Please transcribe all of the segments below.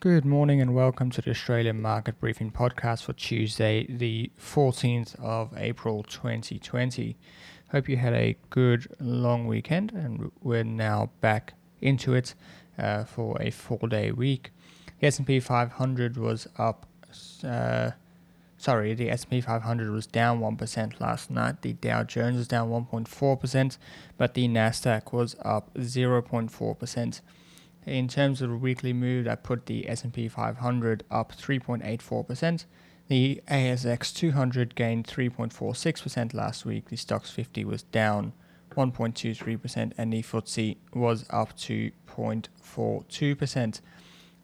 Good morning and welcome to the Australian Market Briefing podcast for Tuesday, the 14th of April 2020. Hope you had a good long weekend and we're now back into it uh, for a four-day week. The S&P 500 was up uh, sorry, the S&P 500 was down 1% last night. The Dow Jones was down 1.4%, but the Nasdaq was up 0.4%. In terms of the weekly move, that put the S&P 500 up 3.84%. The ASX 200 gained 3.46% last week. The Stoxx 50 was down 1.23%, and the FTSE was up 2.42%.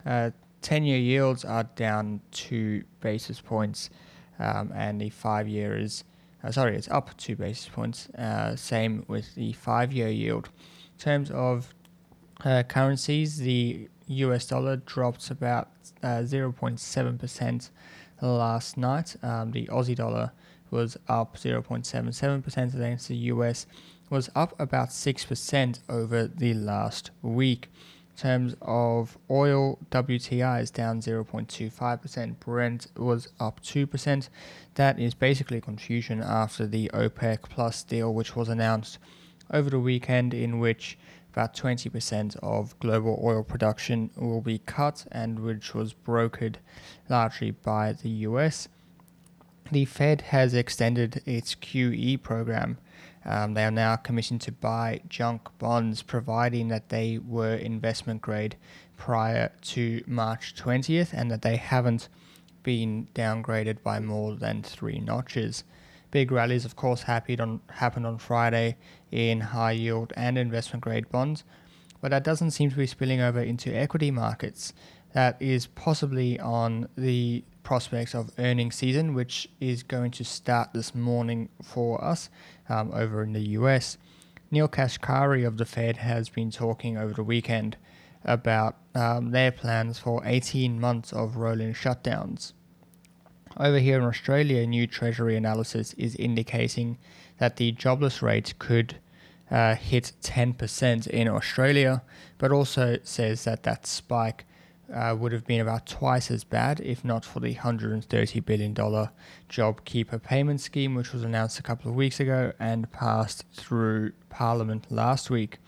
Uh, 10-year yields are down two basis points, um, and the five-year is uh, sorry, it's up two basis points. Uh, same with the five-year yield. In terms of uh, currencies, the US dollar dropped about 0.7% uh, last night. Um, the Aussie dollar was up 0.77% against the US, was up about 6% over the last week. In terms of oil, WTI is down 0.25%. Brent was up 2%. That is basically confusion after the OPEC Plus deal, which was announced over the weekend, in which about 20% of global oil production will be cut and which was brokered largely by the US. The Fed has extended its QE program. Um, they are now commissioned to buy junk bonds, providing that they were investment grade prior to March 20th and that they haven't been downgraded by more than three notches. Big rallies, of course, happened on, happened on Friday in high yield and investment grade bonds, but that doesn't seem to be spilling over into equity markets. That is possibly on the prospects of earnings season, which is going to start this morning for us um, over in the US. Neel Kashkari of the Fed has been talking over the weekend about um, their plans for 18 months of rolling shutdowns. Over here in Australia, new Treasury analysis is indicating that the jobless rate could uh, hit 10% in Australia, but also says that that spike uh, would have been about twice as bad if not for the $130 billion JobKeeper payment scheme, which was announced a couple of weeks ago and passed through Parliament last week.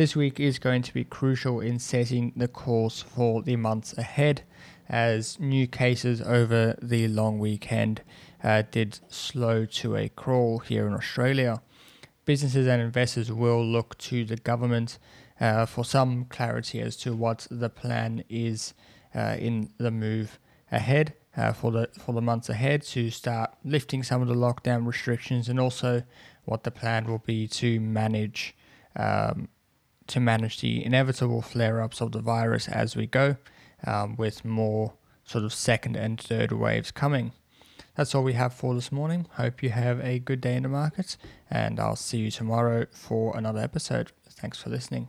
This week is going to be crucial in setting the course for the months ahead as new cases over the long weekend uh, did slow to a crawl here in Australia. Businesses and investors will look to the government uh, for some clarity as to what the plan is uh, in the move ahead. Uh, for the for the months ahead to start lifting some of the lockdown restrictions and also what the plan will be to manage um, to manage the inevitable flare ups of the virus as we go um, with more sort of second and third waves coming. That's all we have for this morning. Hope you have a good day in the markets, and I'll see you tomorrow for another episode. Thanks for listening.